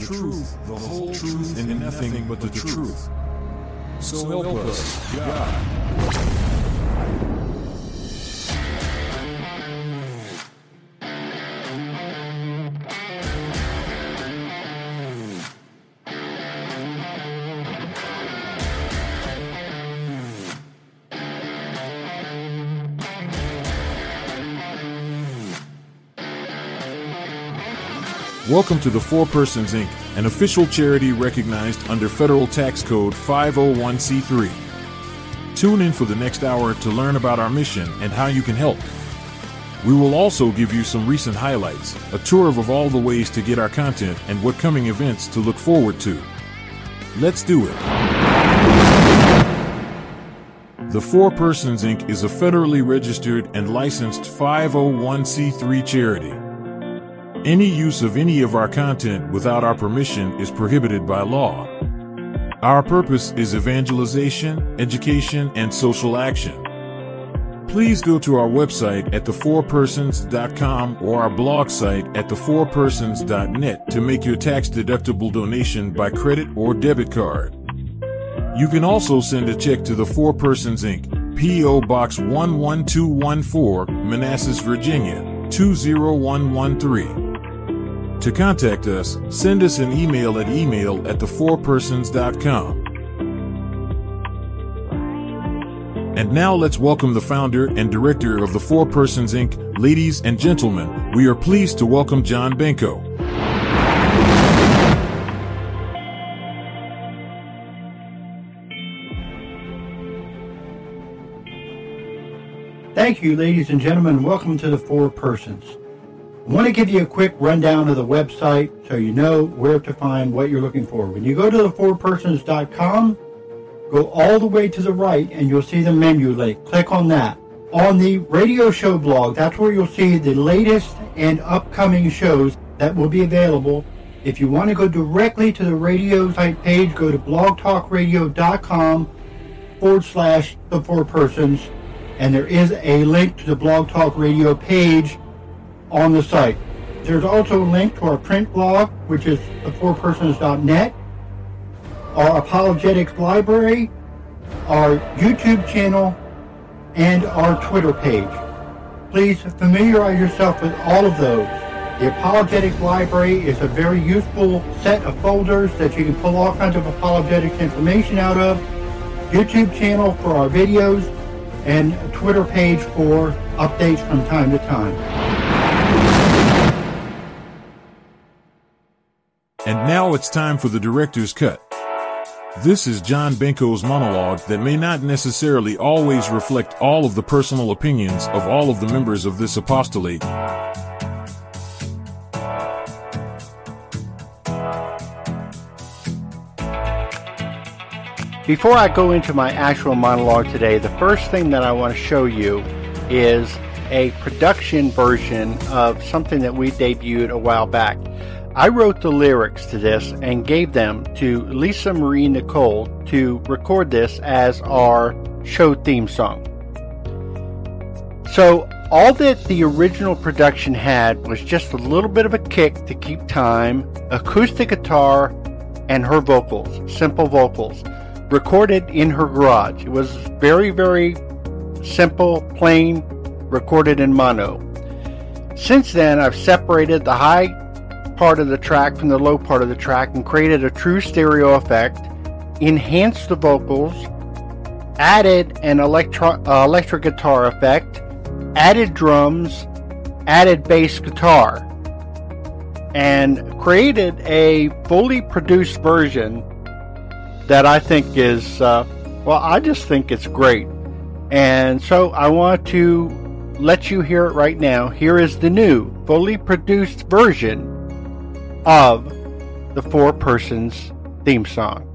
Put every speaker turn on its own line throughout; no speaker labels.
truth, the whole truth, and nothing but the truth. So help us, God. Welcome to the Four Persons Inc., an official charity recognized under Federal Tax Code 501c3. Tune in for the next hour to learn about our mission and how you can help. We will also give you some recent highlights, a tour of all the ways to get our content, and what coming events to look forward to. Let's do it. The Four Persons Inc. is a federally registered and licensed 501c3 charity. Any use of any of our content without our permission is prohibited by law. Our purpose is evangelization, education, and social action. Please go to our website at thefourpersons.com or our blog site at thefourpersons.net to make your tax-deductible donation by credit or debit card. You can also send a check to the Four Persons Inc., P.O. Box 11214, Manassas, Virginia 20113. To contact us, send us an email at email at thefourpersons.com. And now let's welcome the founder and director of the Four Persons Inc., ladies and gentlemen. We are pleased to welcome John Benko.
Thank you, ladies and gentlemen. Welcome to the Four Persons. I want to give you a quick rundown of the website so you know where to find what you're looking for. When you go to thefourpersons.com, go all the way to the right and you'll see the menu link. Click on that. On the radio show blog, that's where you'll see the latest and upcoming shows that will be available. If you want to go directly to the radio site page, go to blogtalkradio.com forward slash the four persons. And there is a link to the Blog Talk Radio page on the site. There's also a link to our print blog, which is thefourpersons.net, our apologetics library, our YouTube channel, and our Twitter page. Please familiarize yourself with all of those. The Apologetics Library is a very useful set of folders that you can pull all kinds of apologetics information out of. YouTube channel for our videos, and Twitter page for updates from time to time.
And now it's time for the director's cut. This is John Benko's monologue that may not necessarily always reflect all of the personal opinions of all of the members of this apostolate.
Before I go into my actual monologue today, the first thing that I want to show you is a production version of something that we debuted a while back. I wrote the lyrics to this and gave them to Lisa Marie Nicole to record this as our show theme song. So, all that the original production had was just a little bit of a kick to keep time, acoustic guitar, and her vocals, simple vocals, recorded in her garage. It was very, very simple, plain, recorded in mono. Since then, I've separated the high part of the track from the low part of the track and created a true stereo effect, enhanced the vocals, added an electro- uh, electric guitar effect, added drums, added bass guitar, and created a fully produced version that I think is, uh, well, I just think it's great. And so I want to let you hear it right now. Here is the new, fully produced version of the Four Persons theme song.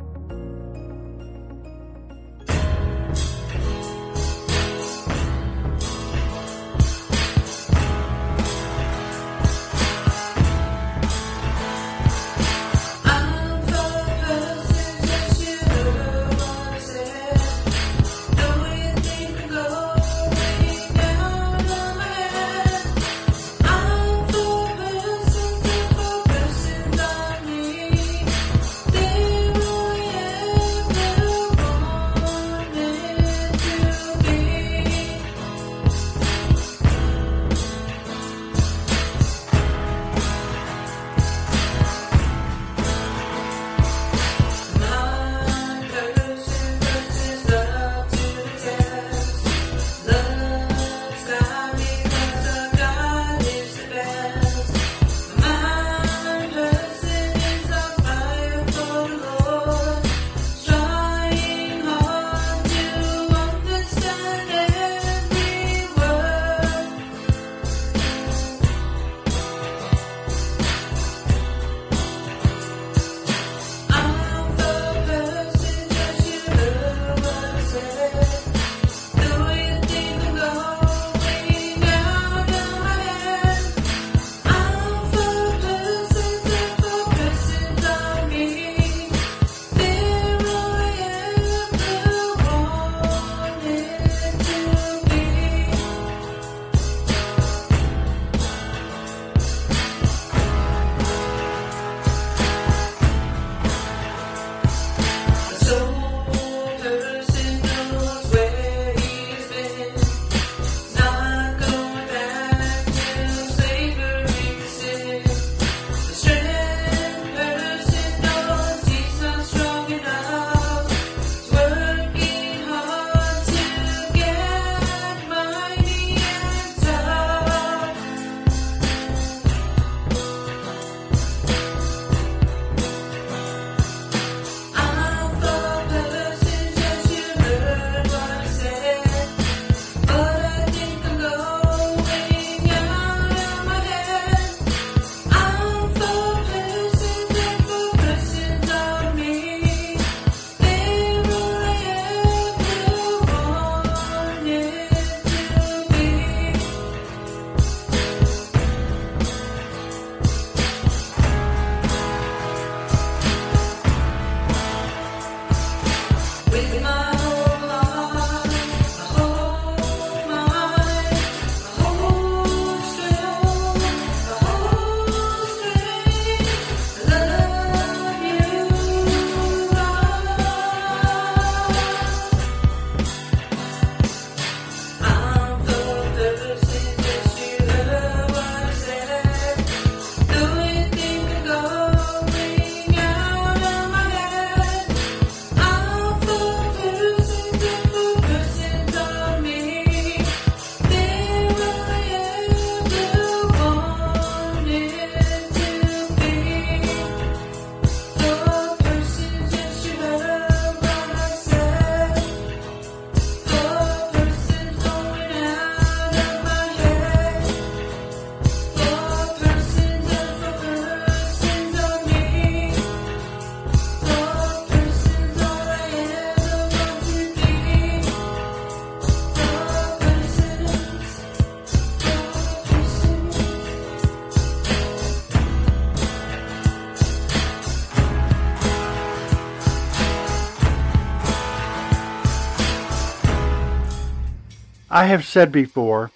I have said before,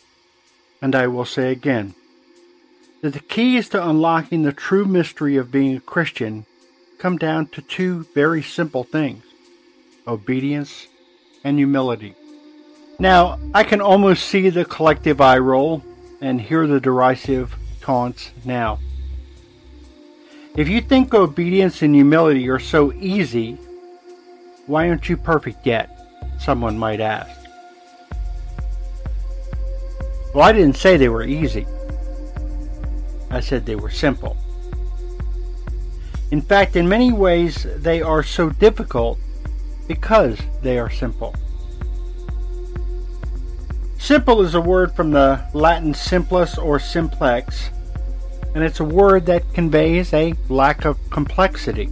and I will say again, that the keys to unlocking the true mystery of being a Christian come down to two very simple things obedience and humility. Now, I can almost see the collective eye roll and hear the derisive taunts now. If you think obedience and humility are so easy, why aren't you perfect yet? Someone might ask. Well, I didn't say they were easy. I said they were simple. In fact, in many ways, they are so difficult because they are simple. Simple is a word from the Latin simplus or simplex, and it's a word that conveys a lack of complexity.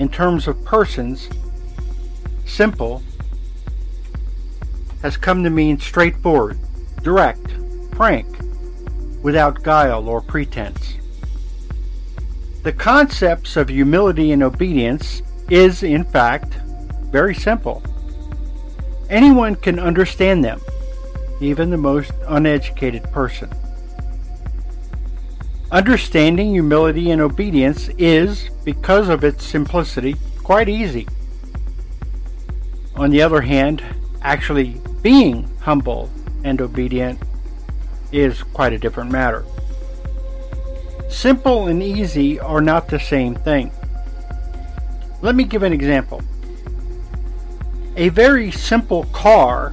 In terms of persons, simple has come to mean straightforward, direct, frank, without guile or pretense. The concepts of humility and obedience is, in fact, very simple. Anyone can understand them, even the most uneducated person. Understanding humility and obedience is, because of its simplicity, quite easy. On the other hand, actually being humble and obedient is quite a different matter. Simple and easy are not the same thing. Let me give an example. A very simple car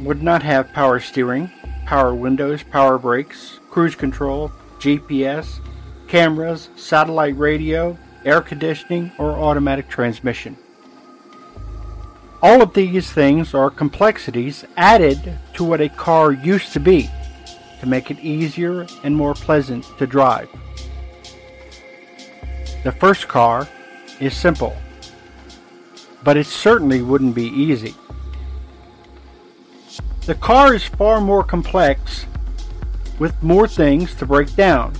would not have power steering, power windows, power brakes, cruise control, GPS, cameras, satellite radio, air conditioning, or automatic transmission. All of these things are complexities added to what a car used to be to make it easier and more pleasant to drive. The first car is simple, but it certainly wouldn't be easy. The car is far more complex with more things to break down,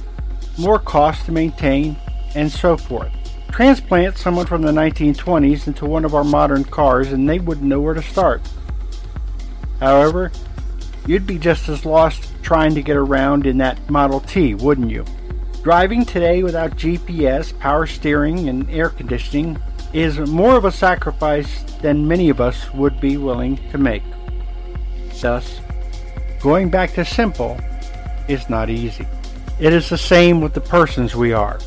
more cost to maintain, and so forth. Transplant someone from the 1920s into one of our modern cars and they wouldn't know where to start. However, you'd be just as lost trying to get around in that Model T, wouldn't you? Driving today without GPS, power steering, and air conditioning is more of a sacrifice than many of us would be willing to make. Thus, going back to simple is not easy. It is the same with the persons we are.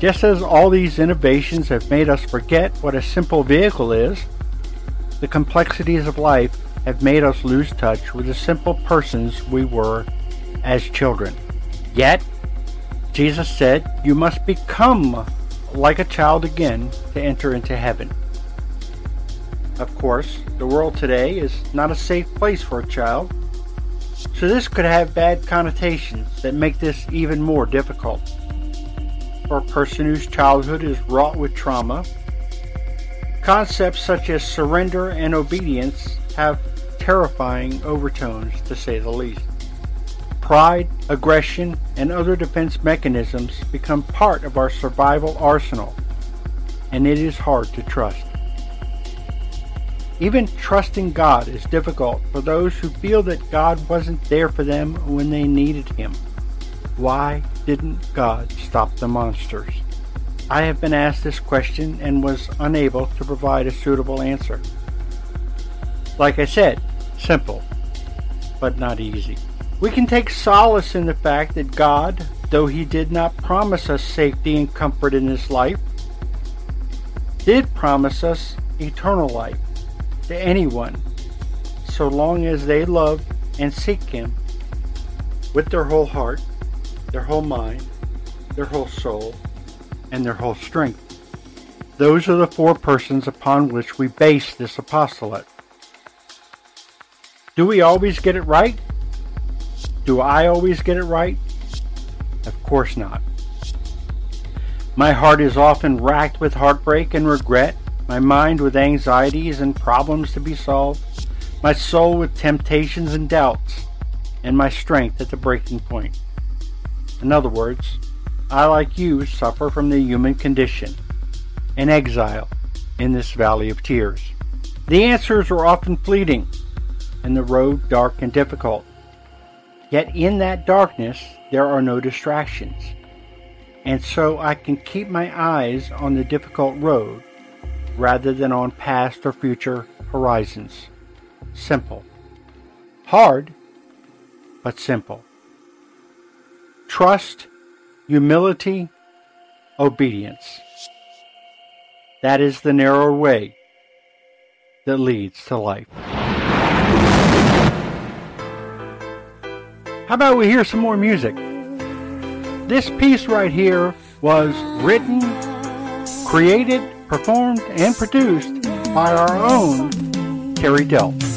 Just as all these innovations have made us forget what a simple vehicle is, the complexities of life have made us lose touch with the simple persons we were as children. Yet, Jesus said, You must become like a child again to enter into heaven. Of course, the world today is not a safe place for a child, so this could have bad connotations that make this even more difficult for a person whose childhood is wrought with trauma. Concepts such as surrender and obedience have terrifying overtones, to say the least. Pride, aggression, and other defense mechanisms become part of our survival arsenal, and it is hard to trust. Even trusting God is difficult for those who feel that God wasn't there for them when they needed Him. Why didn't God stop the monsters? I have been asked this question and was unable to provide a suitable answer. Like I said, simple, but not easy. We can take solace in the fact that God, though He did not promise us safety and comfort in this life, did promise us eternal life to anyone so long as they love and seek Him with their whole heart their whole mind, their whole soul, and their whole strength. Those are the four persons upon which we base this apostolate. Do we always get it right? Do I always get it right? Of course not. My heart is often racked with heartbreak and regret, my mind with anxieties and problems to be solved, my soul with temptations and doubts, and my strength at the breaking point. In other words, I, like you, suffer from the human condition, an exile in this valley of tears. The answers are often fleeting, and the road dark and difficult. Yet in that darkness, there are no distractions. And so I can keep my eyes on the difficult road rather than on past or future horizons. Simple. Hard, but simple trust, humility, obedience. That is the narrow way that leads to life. How about we hear some more music? This piece right here was written, created, performed, and produced by our own
Terry Delp.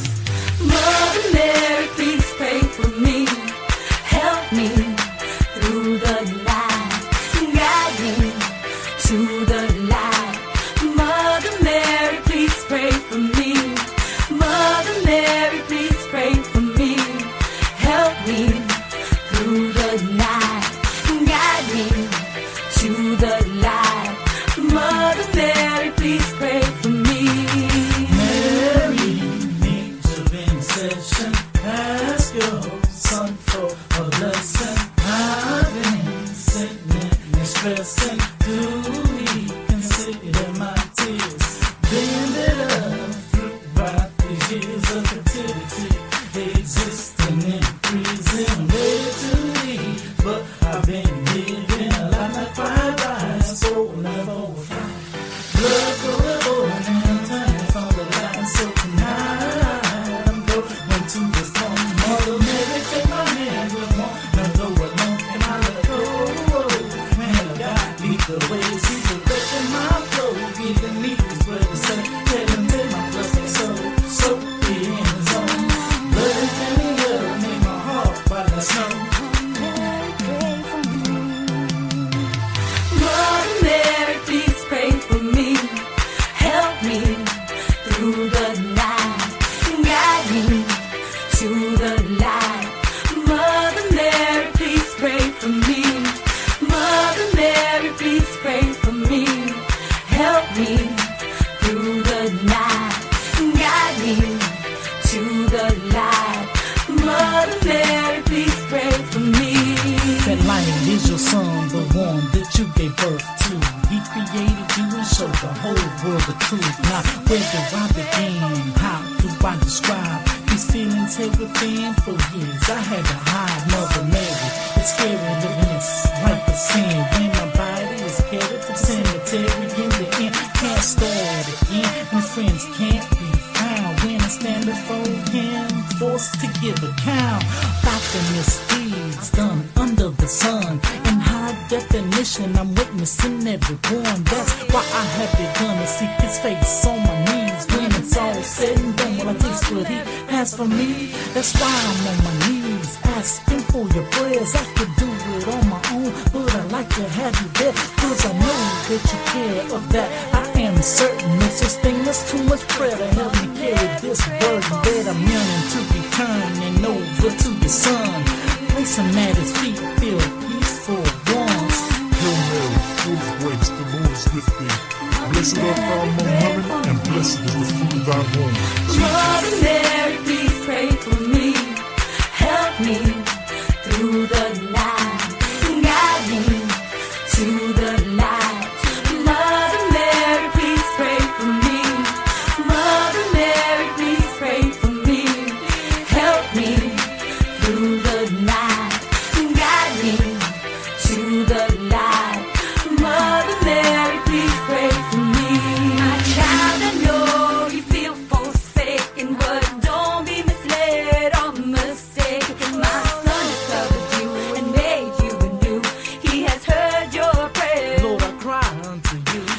rock That's why I'm on my you.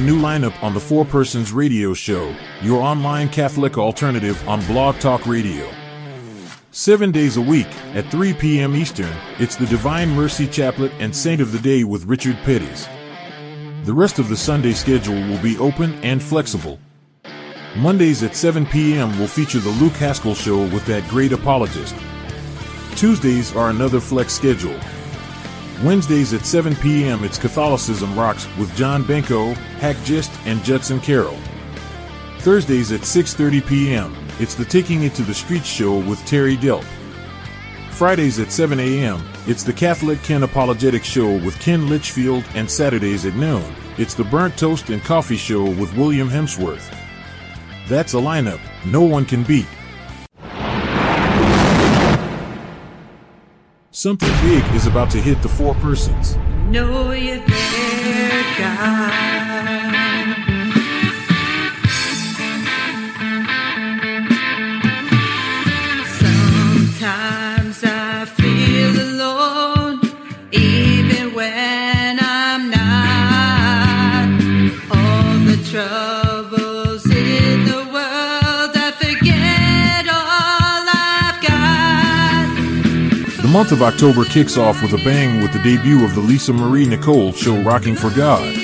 New lineup on the Four Persons Radio Show, your online Catholic alternative on Blog Talk Radio. Seven days a week, at 3 p.m. Eastern, it's the Divine Mercy Chaplet and Saint of the Day with Richard Petties. The rest of the Sunday schedule will be open and flexible. Mondays at 7 p.m. will feature the Luke Haskell Show with that great apologist. Tuesdays are another flex schedule. Wednesdays at 7 p.m. it's Catholicism Rocks with John Benko, Hack Gist, and Judson Carroll. Thursdays at 6.30 p.m. it's the Taking It to the Streets Show with Terry Delp. Fridays at 7 a.m., it's the Catholic Ken Apologetic Show with Ken Litchfield, and Saturdays at noon, it's the Burnt Toast and Coffee Show with William Hemsworth. That's a lineup no one can beat. Something big is about to hit the four persons.
Know you're there, God. The
month of October kicks off with a bang with the debut of the Lisa Marie Nicole show Rocking for God.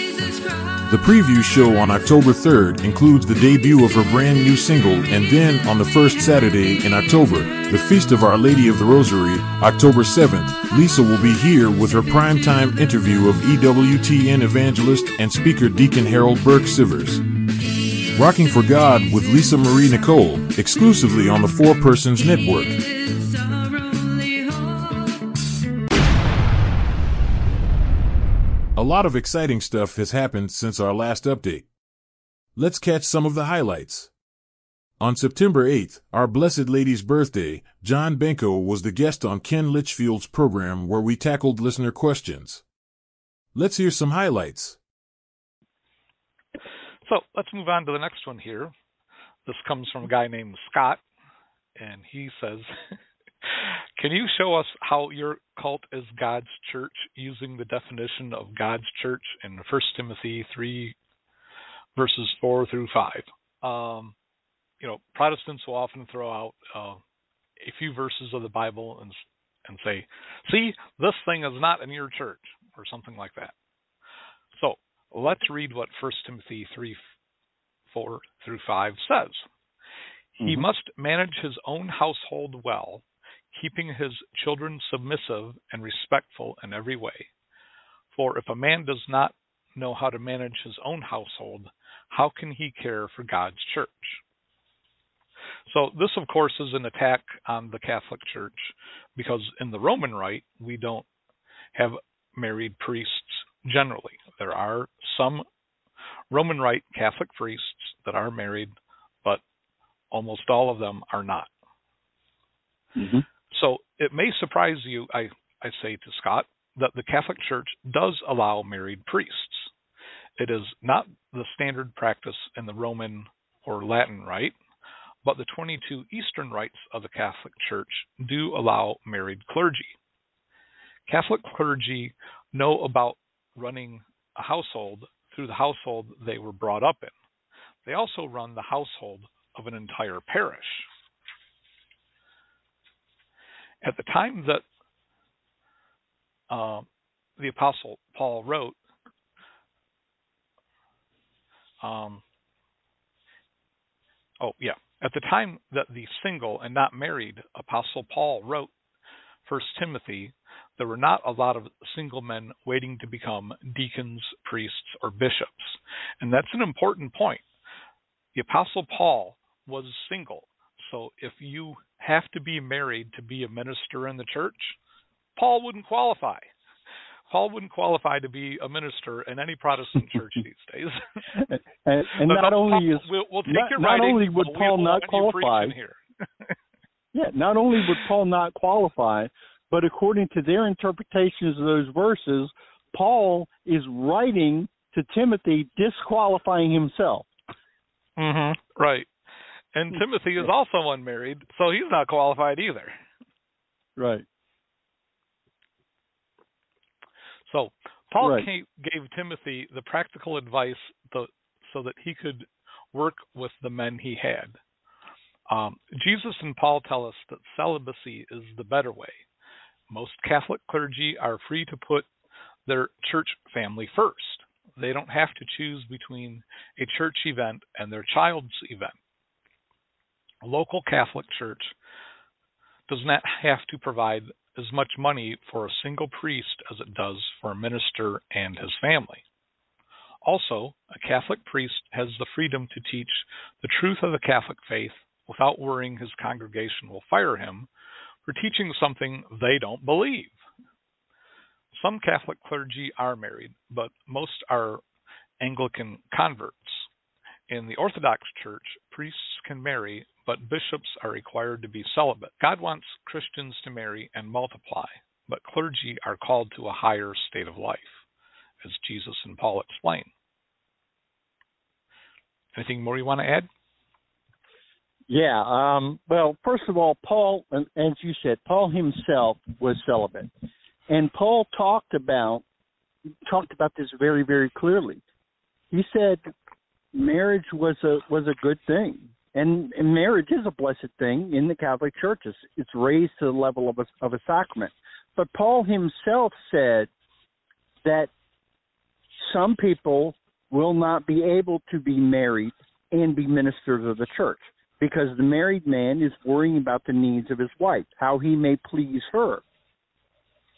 The preview show on October 3rd includes the debut of her brand new single, and then on the first Saturday in October, the Feast of Our Lady of the Rosary, October 7th, Lisa will be here with her primetime interview of EWTN evangelist and speaker Deacon Harold Burke Sivers. Rocking for God with Lisa Marie Nicole, exclusively on the Four Persons Network. A lot of exciting stuff has happened since our last update. Let's catch some of the highlights. On September 8th, our Blessed Lady's birthday, John Benko was the guest on Ken Litchfield's program where we tackled listener questions. Let's hear some highlights.
So let's move on to the next one here. This comes from a guy named Scott, and he says, Can you show us how your cult is God's church using the definition of God's church in 1 Timothy 3, verses 4 through 5? Um, you know, Protestants will often throw out uh, a few verses of the Bible and, and say, See, this thing is not in your church, or something like that. So let's read what 1 Timothy 3 4 through 5 says. He must manage his own household well, keeping his children submissive and respectful in every way. For if a man does not know how to manage his own household, how can he care for God's church? So, this, of course, is an attack on the Catholic Church because in the Roman Rite, we don't have married priests generally. There are some Roman Rite Catholic priests that are married, but almost all of them are not. Mm-hmm. So it may surprise you, I, I say to Scott, that the Catholic Church does allow married priests. It is not the standard practice in the Roman or Latin Rite, but the 22 Eastern rites of the Catholic Church do allow married clergy. Catholic clergy know about running a household through the household they were brought up in. They also run the household of an entire parish. At the time that uh, the Apostle Paul wrote, um, oh, yeah, at the time that the single and not married Apostle Paul wrote First Timothy, there were not a lot of single men waiting to become deacons, priests, or bishops. And that's an important point. The Apostle Paul was single. So if you have to be married to be a minister in the church, Paul wouldn't qualify. Paul wouldn't qualify to be a minister in any Protestant church these days.
And, and not
Paul-
only is
we'll, we'll take
not- not
writing,
only would Paul not
let you preach
qualify-
here.
yeah, not only would Paul not qualify, but according to their interpretations of those verses, Paul is writing to Timothy disqualifying himself.
Mm-hmm. Right. And Timothy is also unmarried, so he's not qualified either.
Right.
So Paul
Right.
gave Timothy the practical advice the, so that he could work with the men he had. Um, Jesus and Paul tell us that celibacy is the better way. Most Catholic clergy are free to put their church family first. They don't have to choose between a church event and their child's event. A local Catholic church does not have to provide as much money for a single priest as it does for a minister and his family. Also, a Catholic priest has the freedom to teach the truth of the Catholic faith without worrying his congregation will fire him for teaching something they don't believe. Some Catholic clergy are married, but most are Anglican converts. In the Orthodox Church, priests can marry, but bishops are required to be celibate. God wants Christians to marry and multiply, but clergy are called to a higher state of life, as Jesus and Paul explain. Anything more you want to add?
Yeah. Um, well, first of all, Paul, as you said, Paul himself was celibate, and Paul talked about talked about this very, very clearly. He said marriage was a was a good thing, and, and marriage is a blessed thing in the Catholic Church. It's, it's raised to the level of a of a sacrament. But Paul himself said that some people will not be able to be married and be ministers of the church because the married man is worrying about the needs of his wife, how he may please her,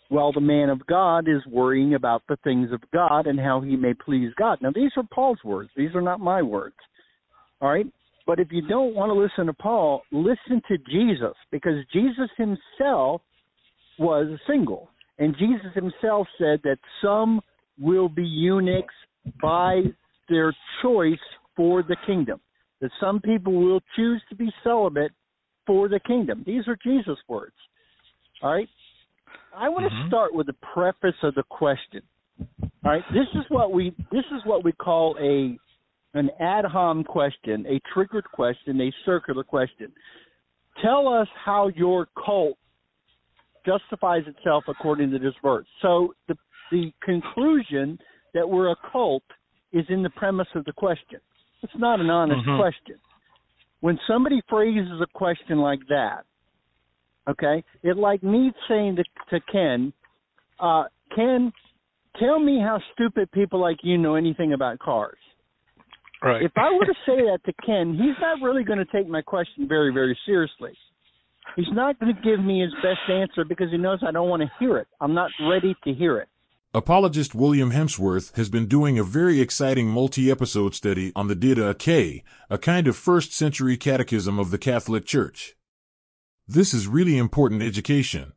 while the man of God is worrying about the things of God and how he may please God. Now, these are Paul's words, these are not my words. All right? But if you don't want to listen to Paul, listen to Jesus because Jesus himself was single. And Jesus himself said that some will be eunuchs by their choice for the kingdom. That some people will choose to be celibate for the kingdom. These are Jesus' words. All right? I want to mm-hmm. start with the preface of the question. All right, this is what we this is what we call a an ad hom question, a triggered question, a circular question. Tell us how your cult justifies itself according to this verse. So the the conclusion that we're a cult is in the premise of the question. It's not an honest
Mhm.
question. When somebody phrases a question like that, okay, it like me saying to, to Ken, uh, Ken, tell me how stupid people like you know anything about cars.
Right.
If I were to say that to Ken, he's not really going to take my question very, very seriously. He's not going to give me his best answer because he knows I don't want to hear it. I'm not ready to hear it.
Apologist William Hemsworth has been doing a very exciting multi-episode study on the Didache K, a kind of first century catechism of the Catholic Church. This is really important education.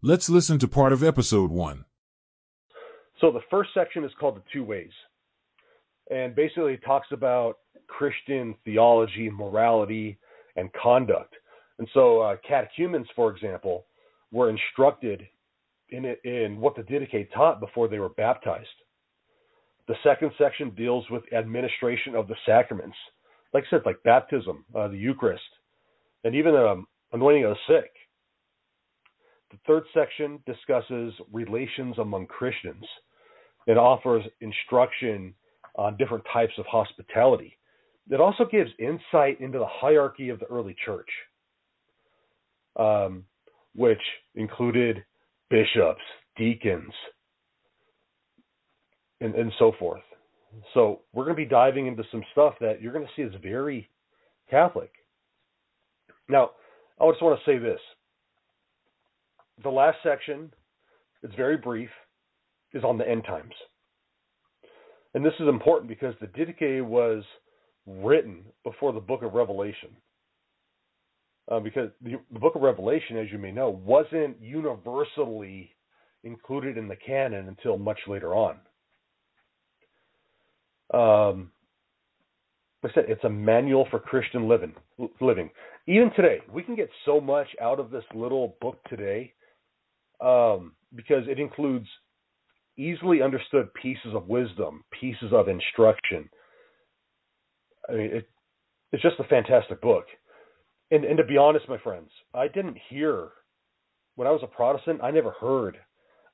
Let's listen to part of episode 1.
So the first section is called the two ways. And basically talks about Christian theology, morality, and conduct. And so uh, catechumens, for example, were instructed in it, in what the Didache taught before they were baptized. The second section deals with administration of the sacraments, like I said, like baptism, uh, the Eucharist, and even um, anointing of the sick. The third section discusses relations among Christians. It offers instruction on different types of hospitality. It also gives insight into the hierarchy of the early church, um, which included bishops, deacons, and, and so forth. So we're going to be diving into some stuff that you're going to see is very Catholic. Now, I just want to say this. The last section, it's very brief, is on the end times. And this is important because the Didache was written before the book of Revelation. Uh, because the, the book of Revelation, as you may know, wasn't universally included in the canon until much later on. Um, like I said, it's a manual for Christian living. Living. Even today, we can get so much out of this little book today um, because it includes easily understood pieces of wisdom, pieces of instruction. I mean, it, it's just a fantastic book. And, and to be honest, my friends, I didn't hear when I was a Protestant. I never heard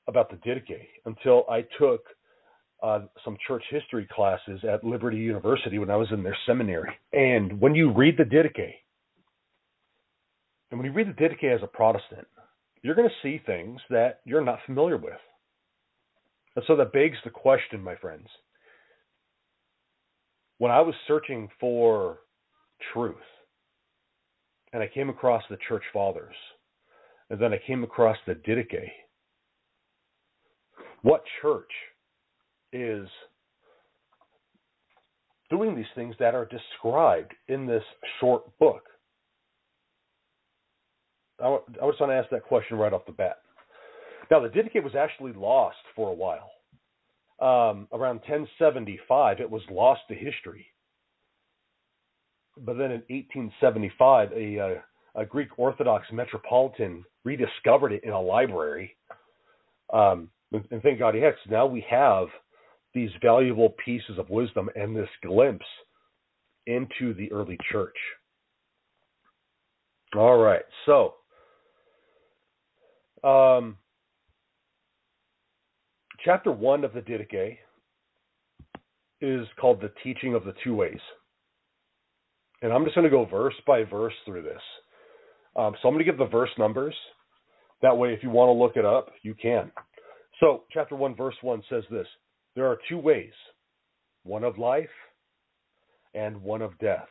about the Didache until I took uh, some church history classes at Liberty University when I was in their seminary. And when you read the Didache, and when you read the Didache as a Protestant, you're going to see things that you're not familiar with. And so that begs the question, my friends. When I was searching for truth, and I came across the church fathers, and then I came across the Didache, what church is doing these things that are described in this short book? I, I just want to ask that question right off the bat. Now, the Didache was actually lost for a while. Um, around 1075, it was lost to history. But then in 1875, a, a, a Greek Orthodox metropolitan rediscovered it in a library. Um, and thank God he has. Now we have these valuable pieces of wisdom and this glimpse into the early church. All right, so um, chapter one of the Didache is called the teaching of the two ways. And I'm just going to go verse by verse through this. Um, so I'm going to give the verse numbers. That way, if you want to look it up, you can. So, chapter 1, verse 1 says this There are two ways one of life and one of death.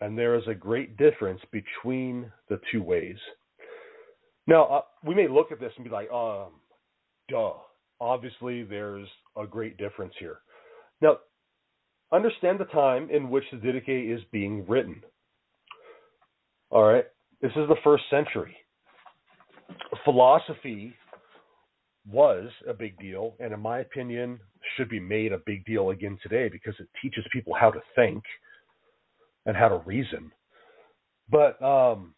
And there is a great difference between the two ways. Now, uh, we may look at this and be like, um, duh. Obviously, there's a great difference here. Now, understand the time in which the Didache is being written. All right, this is the first century. Philosophy was a big deal, and in my opinion, should be made a big deal again today because it teaches people how to think and how to reason. But um,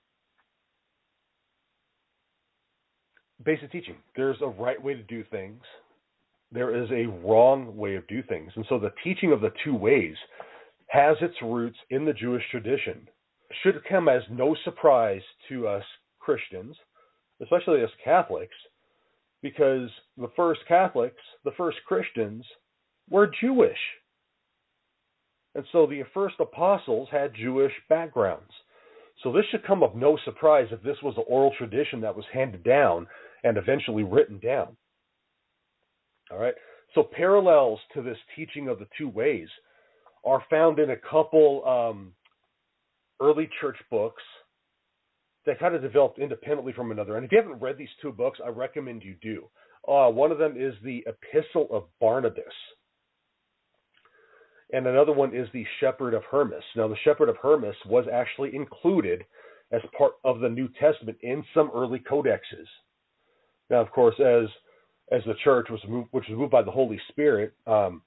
basic teaching there's a right way to do things, there is a wrong way of do things. And so the teaching of the two ways has its roots in the Jewish tradition. Should come as no surprise to us Christians, especially as Catholics, because the first Catholics, the first Christians, were Jewish. And so the first apostles had Jewish backgrounds. So this should come of no surprise if this was an oral tradition that was handed down and eventually written down. All right. So parallels to this teaching of the two ways are found in a couple um, early church books that kind of developed independently from another. And if you haven't read these two books, I recommend you do. Uh, one of them is the Epistle of Barnabas, and another one is the Shepherd of Hermas. Now, the Shepherd of Hermas was actually included as part of the New Testament in some early codexes. Now, of course, as as the church was moved, which was moved by the Holy Spirit, um,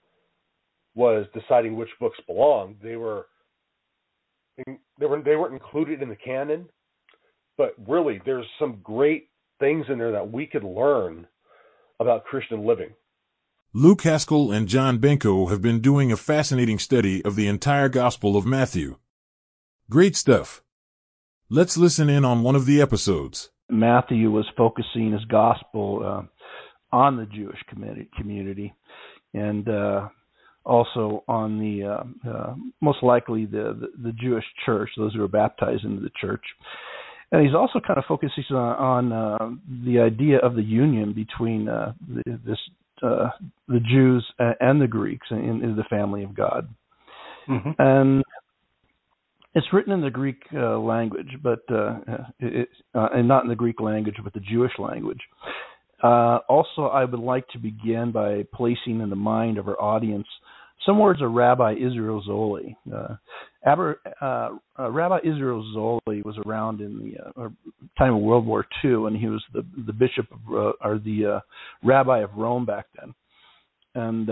was deciding which books belonged. They were they were they weren't included in the canon, but really there's some great things in there that we could learn about Christian living.
Luke Haskell and John Benko have been doing a fascinating study of the entire Gospel of Matthew. Great stuff. Let's listen in on one of the episodes.
Matthew was focusing his gospel uh, on the Jewish community, community and uh, also on the uh, uh, most likely the, the, the Jewish church, those who are baptized into the church. And he's also kind of focusing on, on uh, the idea of the union between uh, the, this uh, the Jews and the Greeks in, in the family of God. Mm-hmm. And it's written in the Greek uh, language, but uh, it, uh, and not in the Greek language, but the Jewish language. Uh, also, I would like to begin by placing in the mind of our audience some words of Rabbi Israel Zolli. Uh, Aber, uh, Rabbi Israel Zolli was around in the time of World War II, and he was the the bishop of, or the rabbi of Rome back then. And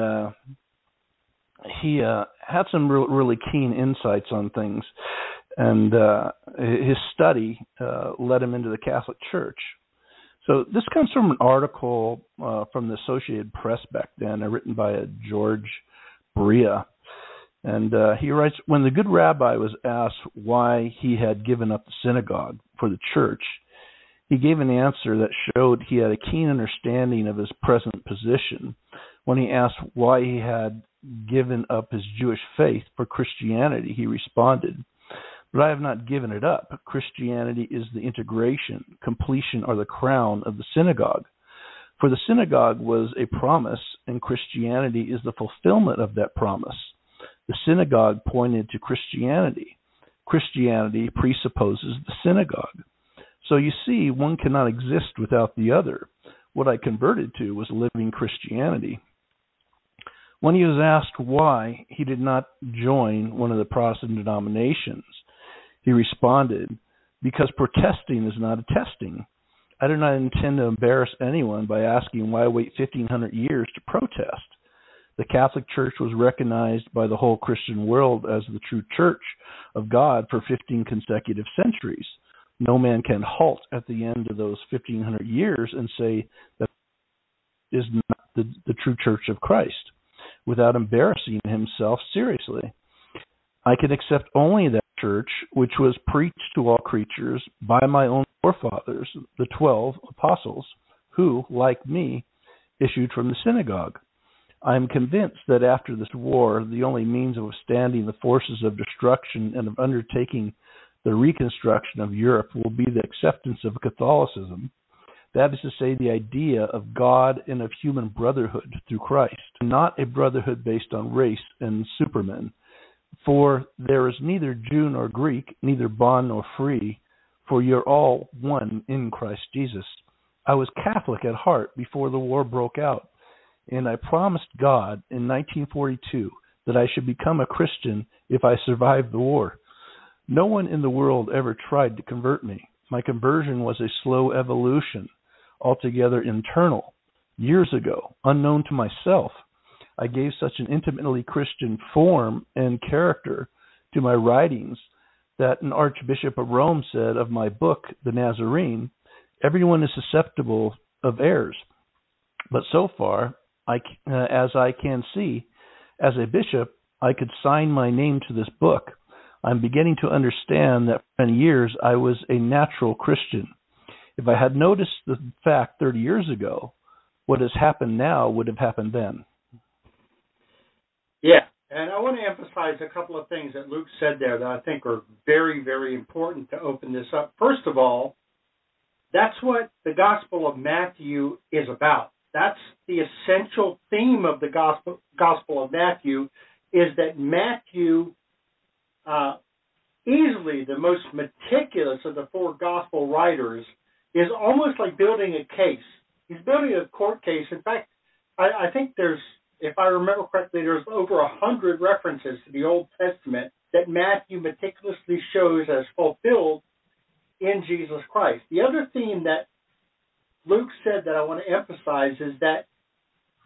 he uh, had some re- really keen insights on things, and uh, his study uh, led him into the Catholic Church. So this comes from an article uh, from the Associated Press back then, uh, written by a George Brea, and uh, he writes: When the good rabbi was asked why he had given up the synagogue for the church, He gave an answer that showed he had a keen understanding of his present position. When he asked why he had given up his Jewish faith for Christianity, he responded, But I have not given it up. Christianity is the integration, completion, or the crown of the synagogue. For the synagogue was a promise, and Christianity is the fulfillment of that promise. The synagogue pointed to Christianity. Christianity presupposes the synagogue. So you see, one cannot exist without the other. What I converted to was living Christianity. When he was asked why he did not join one of the Protestant denominations, he responded, Because protesting is not a testing. I do not intend to embarrass anyone by asking why wait 1500 years to protest. The Catholic Church was recognized by the whole Christian world as the true church of God for 15 consecutive centuries. No man can halt at the end of those 1500 years and say that is not the, the true church of Christ without embarrassing himself seriously. I can accept only that church which was preached to all creatures by my own forefathers, the twelve apostles, who, like me, issued from the synagogue. I am convinced that after this war, the only means of withstanding the forces of destruction and of undertaking the reconstruction of Europe will be the acceptance of Catholicism. That is to say, the idea of God and of human brotherhood through Christ, not a brotherhood based on race and supermen. For there is neither Jew nor Greek, neither bond nor free, for you're all one in Christ Jesus. I was Catholic at heart before the war broke out, and I promised God in 1942 that I should become a Christian if I survived the war. No one in the world ever tried to convert me. My conversion was a slow evolution, altogether internal. Years ago, unknown to myself, I gave such an intimately Christian form and character to my writings that an Archbishop of Rome said of my book, The Nazarene, everyone is susceptible of errors. But so far, I, uh, as I can see, as a bishop, I could sign my name to this book. I'm beginning to understand that for many years I was a natural Christian. If I had noticed the fact 30 years ago, what has happened now would have happened then.
Yeah, and I want to emphasize a couple of things that Luke said there that I think are very, very important to open this up. First of all, that's what the Gospel of Matthew is about. That's the essential theme of the Gospel Gospel of Matthew is that Matthew, uh, easily the most meticulous of the four Gospel writers, is almost like building a case. He's building a court case. In fact, I, I think there's if I remember correctly, there's over a hundred references to the Old Testament that Matthew meticulously shows as fulfilled in Jesus Christ. The other theme that Luke said that I want to emphasize is that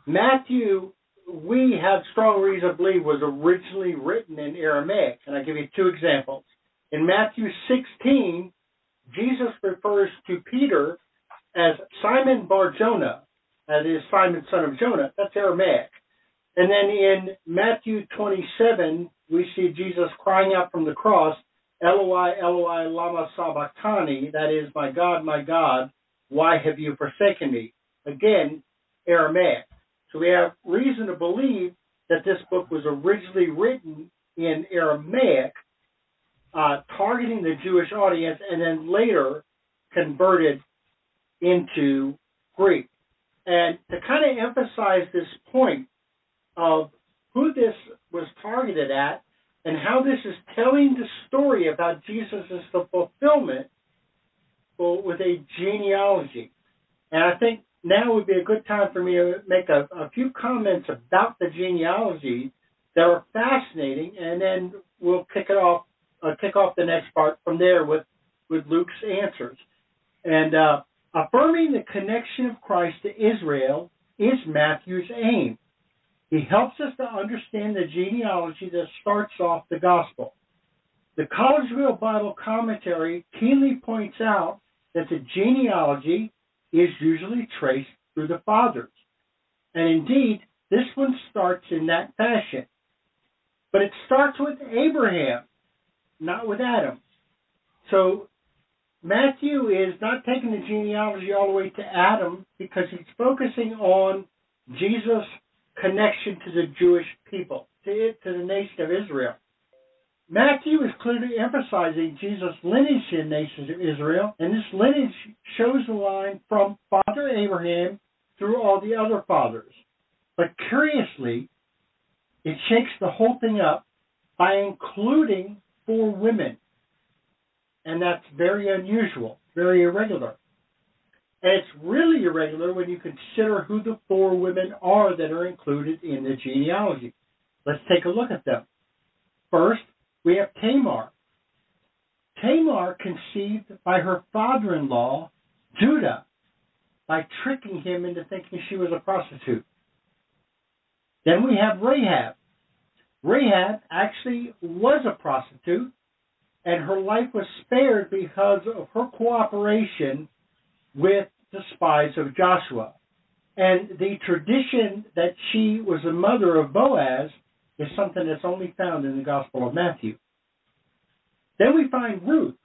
Matthew, we have strong reason to believe, was originally written in Aramaic. And I'll give you two examples. In Matthew 16, Jesus refers to Peter as Simon Bar Jonah, that is Simon son of Jonah. That's Aramaic. And then in Matthew 27, we see Jesus crying out from the cross, Eloi, Eloi, lama sabachthani, that is, my God, my God, why have you forsaken me? Again, Aramaic. So we have reason to believe that this book was originally written in Aramaic, uh, targeting the Jewish audience, and then later converted into Greek. And to kind of emphasize this point, of who this was targeted at and how this is telling the story about Jesus as the fulfillment well, with a genealogy. And I think now would be a good time for me to make a, a few comments about the genealogy that are fascinating, and then we'll kick it off, uh, kick off the next part from there with with Luke's answers. And uh, affirming the connection of Christ to Israel is Matthew's aim. He helps us to understand the genealogy that starts off the gospel. The Collegeville Bible Commentary keenly points out that the genealogy is usually traced through the fathers. And indeed, this one starts in that fashion. But it starts with Abraham, not with Adam. So Matthew is not taking the genealogy all the way to Adam because he's focusing on Jesus' connection to the Jewish people, to it, to the nation of Israel. Matthew is clearly emphasizing Jesus' lineage in the nation of Israel, and this lineage shows the line from Father Abraham through all the other fathers. But curiously, it shakes the whole thing up by including four women. And that's very unusual, very irregular. And it's really irregular when you consider who the four women are that are included in the genealogy. Let's take a look at them. First, we have Tamar. Tamar conceived by her father in law, Judah, by tricking him into thinking she was a prostitute. Then we have Rahab. Rahab actually was a prostitute, and her life was spared because of her cooperation with the spies of Joshua. And the tradition that she was the mother of Boaz is something that's only found in the Gospel of Matthew. Then we find Ruth.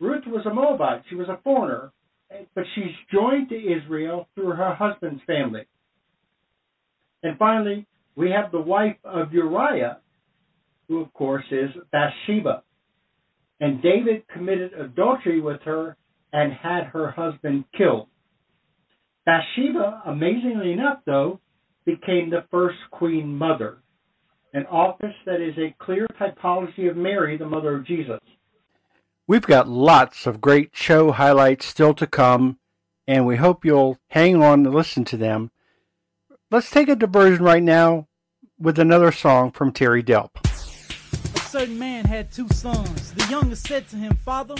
Ruth was a Moabite. She was a foreigner, but she's joined to Israel through her husband's family. And finally, we have the wife of Uriah, who of course is Bathsheba. And David committed adultery with her and had her husband killed. Bathsheba, amazingly enough, though, became the first queen mother, an office that is a clear typology of Mary, the mother of Jesus. We've got lots of great show highlights still to come, and we hope you'll hang on and listen to them. Let's take a diversion right now with another song from Terry Delp.
Certain man had two sons. The youngest said to him, Father,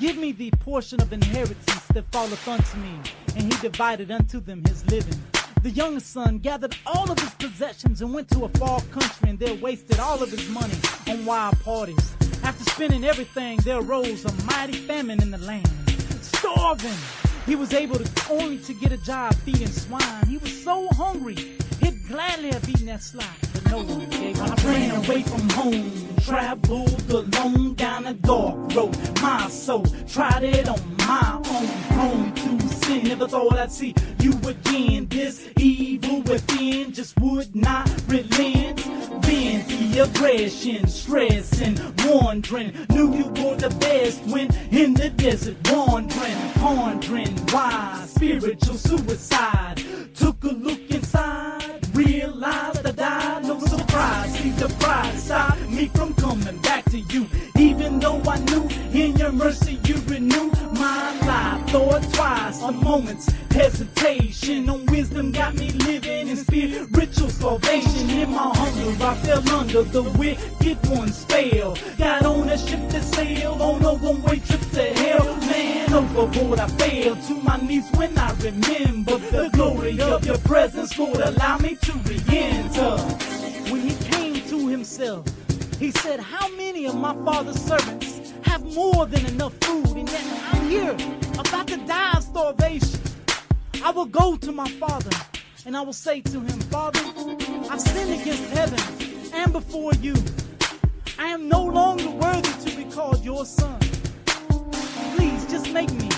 give me the portion of inheritance that falleth unto me. And he divided unto them his living. The youngest son gathered all of his possessions and went to a far country and there wasted all of his money on wild parties. After spending everything, there arose a mighty famine in the land. Starving! He was able to only to get a job feeding swine. He was so hungry, he'd gladly have eaten that slop, him. I ran away from home, traveled alone down a dark road. My soul tried it on my own, home to sin. Never thought I'd see you again. This evil within just would not relent. Then the aggression, stress, and wandering. Knew you were the best when in the desert, wandering, pondering why spiritual suicide. Took a look inside, realized. No the pride stopped me from coming back to you. Even though I knew in your mercy you renewed my life. Thought twice, a moment's hesitation on wisdom got me living in spiritual starvation. In my hunger, I fell under the wicked one's spell. Got on a ship that sailed on a one-way trip to hell. Man, overboard I fell to my knees when I remember the glory of your presence. Lord, allow me to re-enter. Himself, he said, How many of my father's servants have more than enough food? And yet I'm here, about to die of starvation. I will go to my father, and I will say to him, Father, I've sinned against heaven and before you. I am no longer worthy to be called your son. Please just make me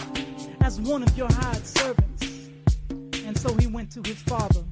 as one of your hired servants. And so he went to his father.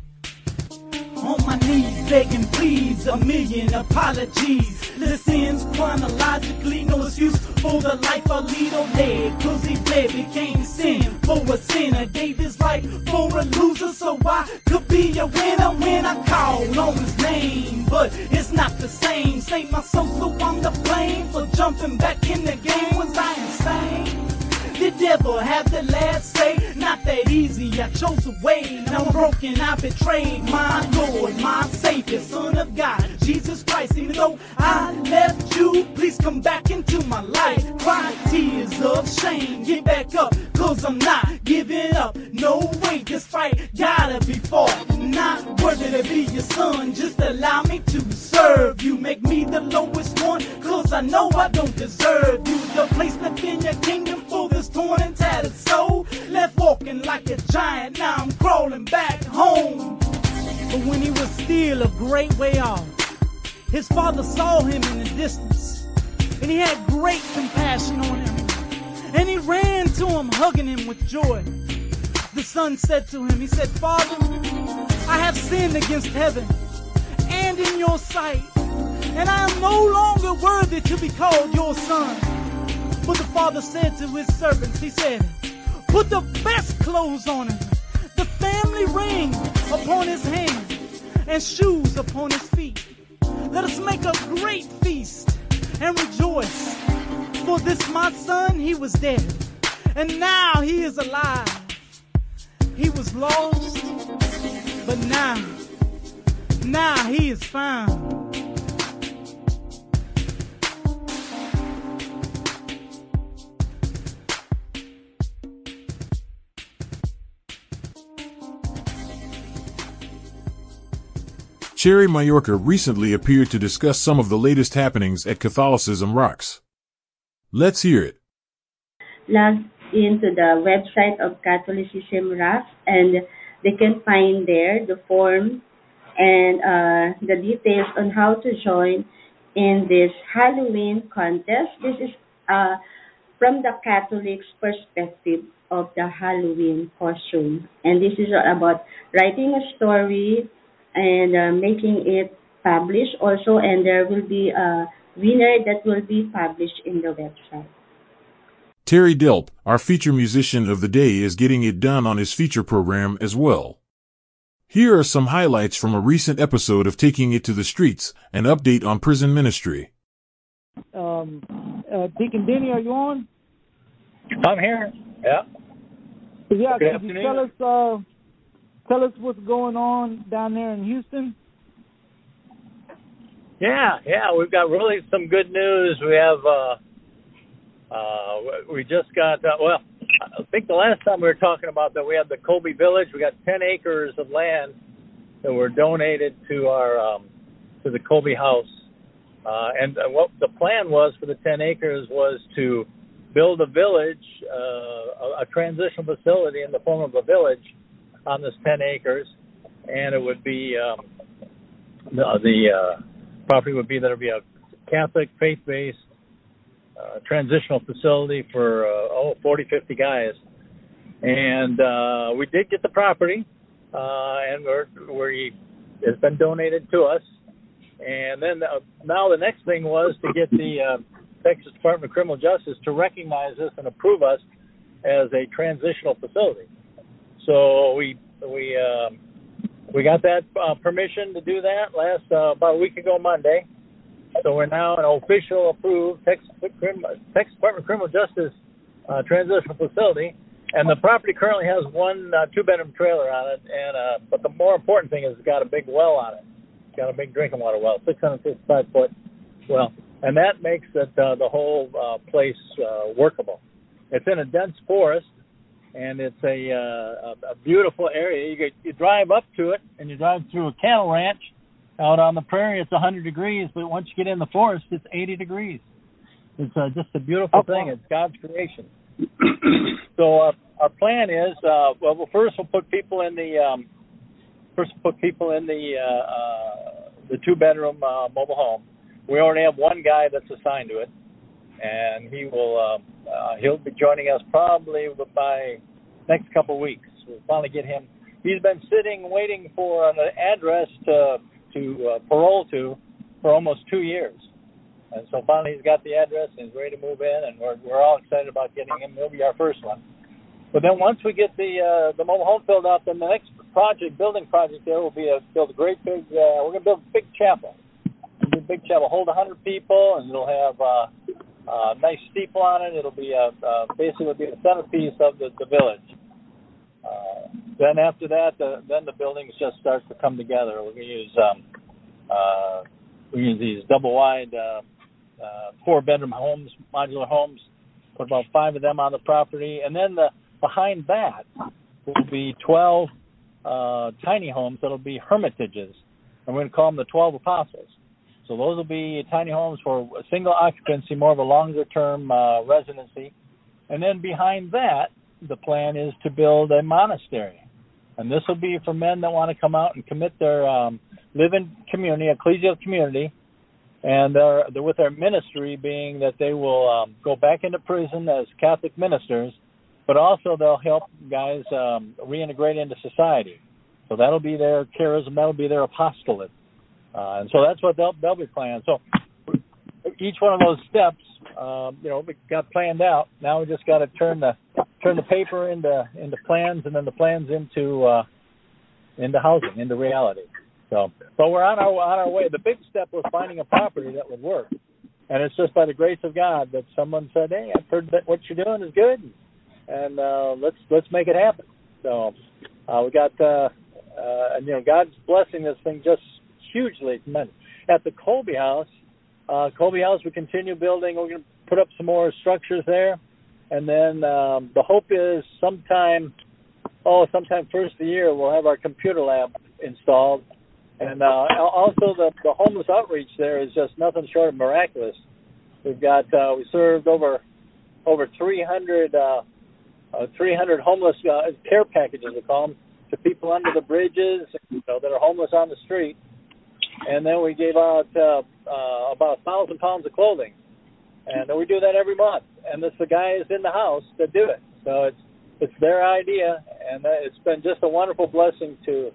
On my knees, begging please, a million apologies. Listens chronologically, no excuse for the life I lead on dead. Cause he bled, became sin for a sinner. Gave his life for a loser, so I could be a winner when I call on his name. But it's not the same. Save my soul, so I'm to blame for jumping back in the game. Was I insane? The devil have the last say. Not that easy, I chose a way. Now I'm broken, I betrayed my Lord, my Savior, Son of God, Jesus Christ. Even though I left you, please come back into my life. Cry tears of shame, get back up, cause I'm not giving up. No way, this fight gotta be fought. Not worthy to be your son, just allow me to serve you. Make me the lowest one, cause I know I don't deserve you. The place left in your kingdom for this torn and tattered soul. Left walking like a giant, now I'm crawling back home. But when he was still a great way off, his father saw him in the distance, and he had great compassion on him. And he ran to him, hugging him with joy. The son said to him, He said, Father, I have sinned against heaven and in your sight, and I am no longer worthy to be called your son. But the father said to his servants, He said, Put the best clothes on him, the family ring upon his hand, and shoes upon his feet. Let us make a great feast and rejoice. For this my son, he was dead, and now he is alive. He was lost, but now, now he is found.
Cherry Mallorca recently appeared to discuss some of the latest happenings at Catholicism Rocks. Let's hear it.
log into the website of Catholicism Rocks and they can find there the form and uh, the details on how to join in this Halloween contest. This is uh, from the Catholics' perspective of the Halloween costume. And this is about writing a story and uh, making it published also, and there will be a winner that will be published in the website.
Terry Delp, our feature musician of the day, is getting it done on his feature program as well. Here are some highlights from a recent episode of Taking It to the Streets, an update on prison ministry.
Um, uh, Deacon Denny, are you on?
I'm here. Yeah.
Yeah,
Good
could you tell us uh, tell us what's going on down there in Houston?
Yeah, yeah, we've got really some good news. We have uh uh we just got uh, well, I think the last time we were talking about that we had the Colby Village. We got 10 acres of land that were donated to our um to the Colby House. Uh and uh, what the plan was for the 10 acres was to build a village, uh a, a transitional facility in the form of a village on this 10 acres and it would be um the, the uh property would be there would be a Catholic faith-based uh, transitional facility for uh, oh 40 50 guys. And uh we did get the property uh and we're we it's been donated to us. And then uh, now the next thing was to get the uh, Texas Department of Criminal Justice to recognize us and approve us as a transitional facility so we we um we got that uh, permission to do that last uh, about a week ago Monday. So we're now an official approved Texas, Texas Department of Criminal Justice uh, transitional facility, and the property currently has one uh, two-bedroom trailer on it. And uh, but the more important thing is it's got a big well on it. It's got a big drinking water well, 655 foot well, and that makes it uh, the whole uh, place uh, workable. It's in a dense forest, and it's a uh, a, a beautiful area. You get, you drive up to it, and you drive through a cattle ranch. Out on the prairie, it's 100 degrees, but once you get in the forest, it's 80 degrees. It's uh, just a beautiful thing. It's God's creation. so uh, our plan is, uh, well, well, first we'll put people in the um, first we'll put people in the uh, uh, the two bedroom uh, mobile home. We already have one guy that's assigned to it, and he will uh, uh, he'll be joining us probably by next couple weeks. We'll finally get him. He's been sitting waiting for an address to to uh, parole to for almost two years, and so finally he's got the address and he's ready to move in, and we're we're all excited about getting him. He'll be our first one. But then once we get the uh, the mobile home filled out, then the next project, building project, there will be a build a great big. Uh, we're gonna build a big chapel. A big chapel, hold a hundred people, and it'll have uh, uh, nice steeple on it. It'll be a uh, basically be the centerpiece of the, the village. Uh, then after that, the, then the buildings just start to come together. We're gonna use um, uh, we use these double wide uh, uh, four bedroom homes, modular homes. Put about five of them on the property, and then the behind that will be 12 uh, tiny homes that'll be hermitages. And we're going to call them the 12 apostles. So those will be tiny homes for single occupancy, more of a longer term uh, residency. And then behind that, the plan is to build a monastery. And this will be for men that want to come out and commit their um, live in community, ecclesial community, and they're with their ministry being that they will um, go back into prison as Catholic ministers, but also they'll help guys um, reintegrate into society. So that'll be their charism, that'll be their apostolate, uh, and so that's what they'll they'll be planning. So each one of those steps, um, you know, we got planned out. Now we just got to turn the turn the paper into into plans, and then the plans into uh, into housing, into reality. So, but we're on our on our way. The big step was finding a property that would work, and it's just by the grace of God that someone said, "Hey, I've heard that what you're doing is good, and uh, let's let's make it happen." So, uh, we got uh, uh, and you know God's blessing this thing just hugely tremendous. At the Colby House, uh, Colby House, we continue building. We're going to put up some more structures there, and then um, the hope is sometime, oh, sometime first of the year, we'll have our computer lab installed, and uh, also the the homeless outreach there is just nothing short of miraculous. We've got uh, we served over over 300 uh, uh, 300 homeless uh, care packages, we call them, to people under the bridges, you know, that are homeless on the street and then we gave out uh, uh, about a thousand pounds of clothing, and we do that every month. And it's the guys in the house that do it, so it's it's their idea, and it's been just a wonderful blessing to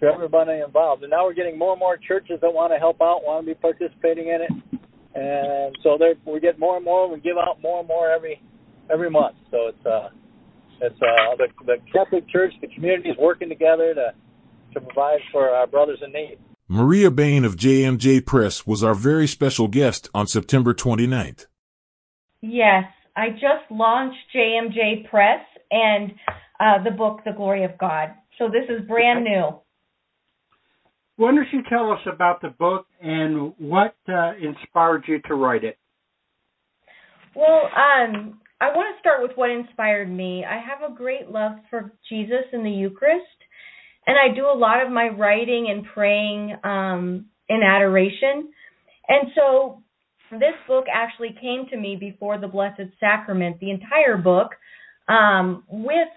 to everybody involved. And now we're getting more and more churches that want to help out, want to be participating in it, and so they we get more and more. We give out more and more every every month. So it's uh it's uh the the Catholic Church, the community is working together to to provide for our brothers in need.
Maria Bain of JMJ Press was our very special guest on September 29th.
Yes, I just launched JMJ Press and uh, the book, The Glory of God. So this is brand new.
Why don't you tell us about the book and what uh, inspired you to write it?
Well, um, I want to start with what inspired me. I have a great love for Jesus and the Eucharist, and I do a lot of my writing and praying um, in adoration. And so this book actually came to me before the Blessed Sacrament, the entire book, um, with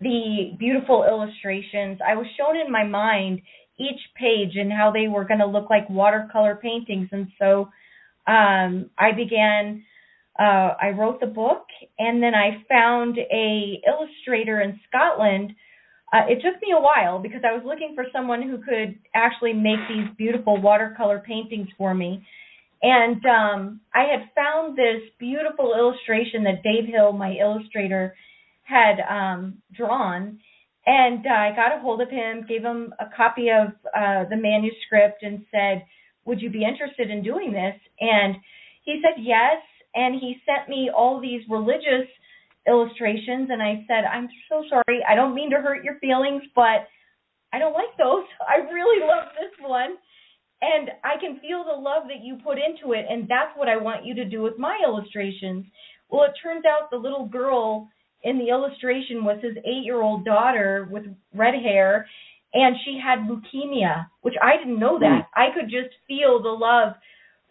the beautiful illustrations. I was shown in my mind each page and how they were going to look like watercolor paintings. And so um, I began. Uh, I wrote the book, and then I found a illustrator in Scotland uh, it took me a while because I was looking for someone who could actually make these beautiful watercolor paintings for me. And um, I had found this beautiful illustration that Dave Hill, my illustrator, had um, drawn. And uh, I got a hold of him, gave him a copy of uh, the manuscript, and said, Would you be interested in doing this? And he said yes. And he sent me all these religious illustrations and I said, I'm so sorry. I don't mean to hurt your feelings, but I don't like those. I really love this one. And I can feel the love that you put into it. And that's what I want you to do with my illustrations. Well, it turns out the little girl in the illustration was his eight year old daughter with red hair. And she had leukemia, which I didn't know that. Mm. I could just feel the love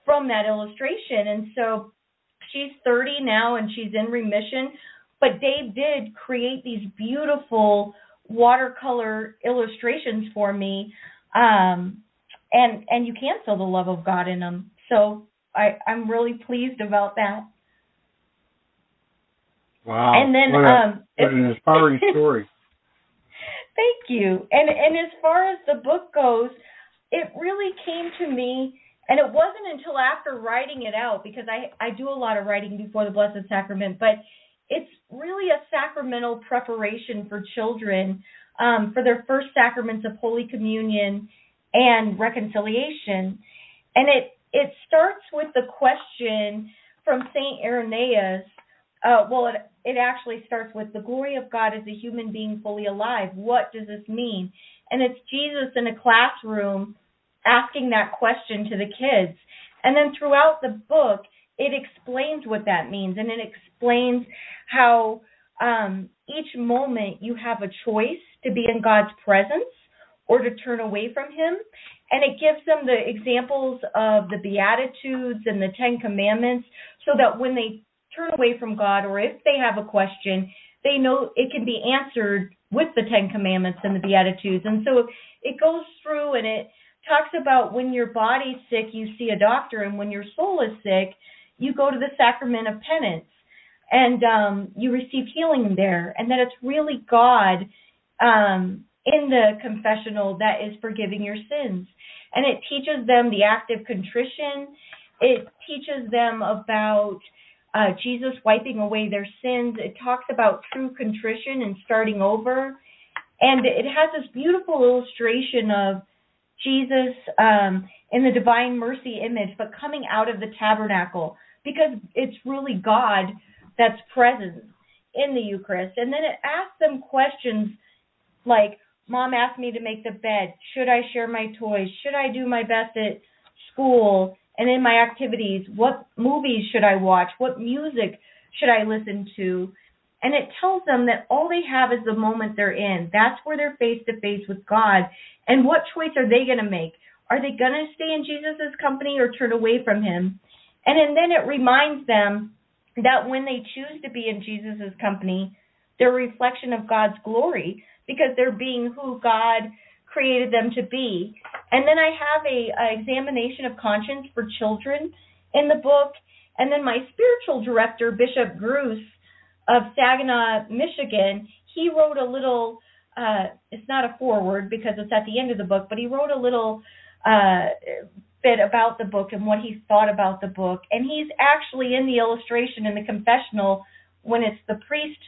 from that illustration. And so she's 30 now and she's in remission but Dave did create these beautiful watercolor illustrations for me, um, and and you can feel the love of God in them. So I I'm really pleased about that.
Wow!
And then
what, a,
um,
what an inspiring story.
Thank you. And and as far as the book goes, it really came to me and it wasn't until after writing it out because I I do a lot of writing before the Blessed Sacrament, but it's really a sacramental preparation for children um, for their first sacraments of Holy Communion and reconciliation. And it it starts with the question from Saint Irenaeus. Uh, well, it it actually starts with the glory of God as a human being fully alive. What does this mean? And it's Jesus in a classroom asking that question to the kids. And then throughout the book, it explains what that means and it explains how um, each moment you have a choice to be in God's presence or to turn away from Him. And it gives them the examples of the Beatitudes and the Ten Commandments so that when they turn away from God or if they have a question, they know it can be answered with the Ten Commandments and the Beatitudes. And so it goes through and it talks about when your body's sick, you see a doctor, and when your soul is sick, you go to the sacrament of penance and um, you receive healing there, and that it's really God um, in the confessional that is forgiving your sins. And it teaches them the act of contrition. It teaches them about uh, Jesus wiping away their sins. It talks about true contrition and starting over. And it has this beautiful illustration of Jesus um, in the divine mercy image, but coming out of the tabernacle because it's really God that's present in the Eucharist. And then it asks them questions like, Mom asked me to make the bed. Should I share my toys? Should I do my best at school and in my activities? What movies should I watch? What music should I listen to? And it tells them that all they have is the moment they're in. That's where they're face to face with God. And what choice are they going to make? Are they going to stay in Jesus' company or turn away from him? And, and then it reminds them that when they choose to be in Jesus' company, they're a reflection of God's glory because they're being who God created them to be. And then I have a, a examination of conscience for children in the book. And then my spiritual director, Bishop Gruss of Saginaw, Michigan, he wrote a little uh, it's not a foreword because it's at the end of the book, but he wrote a little uh, bit about the book and what he thought about the book. And he's actually in the illustration in the confessional when it's the priest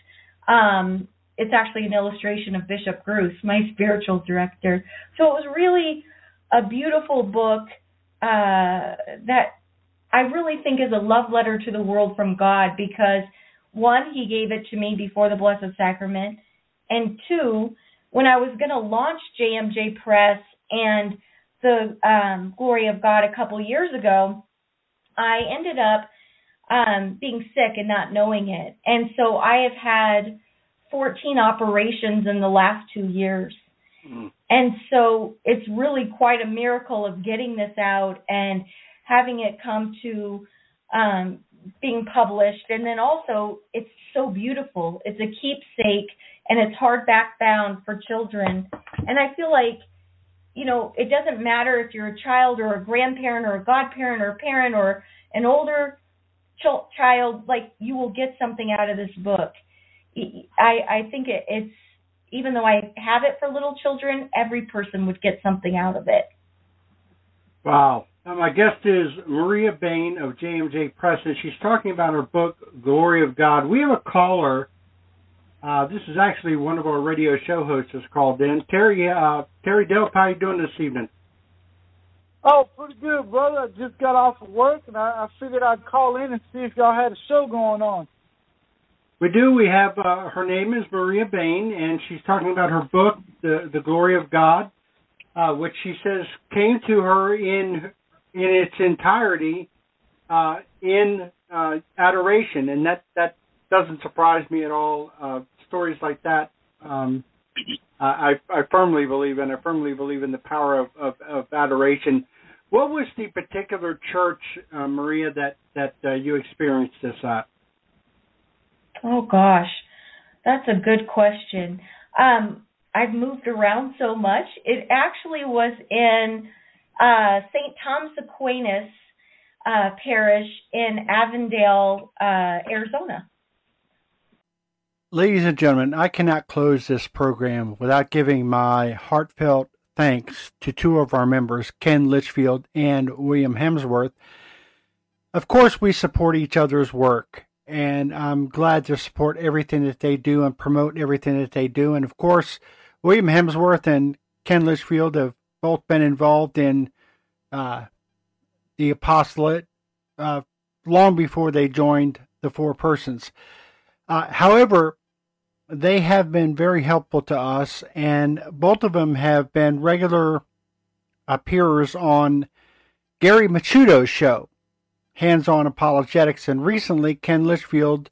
um, it's actually an illustration of Bishop Gruss, my spiritual director. So it was really a beautiful book uh, that I really think is a love letter to the world from God because one, He gave it to me before the Blessed Sacrament, and two, when I was going to launch JMJ Press and the um, Glory of God a couple years ago, I ended up um, being sick and not knowing it, and so I have had 14 operations in the last two years. Mm. And so it's really quite a miracle of getting this out and having it come to um, being published. And then also, it's so beautiful. It's a keepsake and it's hardback bound for children. And I feel like, you know, it doesn't matter if you're a child or a grandparent or a godparent or a parent or an older ch- child, like, you will get something out of this book. I I think it, it's even though I have it for little children, every person would get something out of it.
Wow. Now my guest is Maria Bain of JMJ Press, and she's talking about her book, Glory of God. We have a caller. Uh, this is actually one of our radio show hosts has called in. Terry uh, Terry Delp, how you doing this evening?
Oh, pretty good, brother. I just got off of work, and I, I figured I'd call in and see if y'all had a show going on.
We do. We have uh, her name is Maria Bain, and she's talking about her book, The the Glory of God, uh, which she says came to her in in its entirety uh, in uh, adoration, and that that doesn't surprise me at all. Stories like that, um, I I firmly believe in. I firmly believe in the power of of, of adoration. What was the particular church, uh, Maria, that that uh, you experienced this at?
Oh gosh, that's a good question. Um, I've moved around so much. It actually was in uh, St. Thomas Aquinas uh, Parish in Avondale, uh, Arizona.
Ladies and gentlemen, I cannot close this program without giving my heartfelt thanks to two of our members, Ken Litchfield and William Hemsworth. Of course, we support each other's work and I'm glad to support everything that they do and promote everything that they do. And of course, William Hemsworth and Ken Litchfield have both been involved in uh, the apostolate uh, long before they joined the Four Persons. Uh, however, they have been very helpful to us, and both of them have been regular appearers on Gary Michuta's show hands-on apologetics. And recently, Ken Litchfield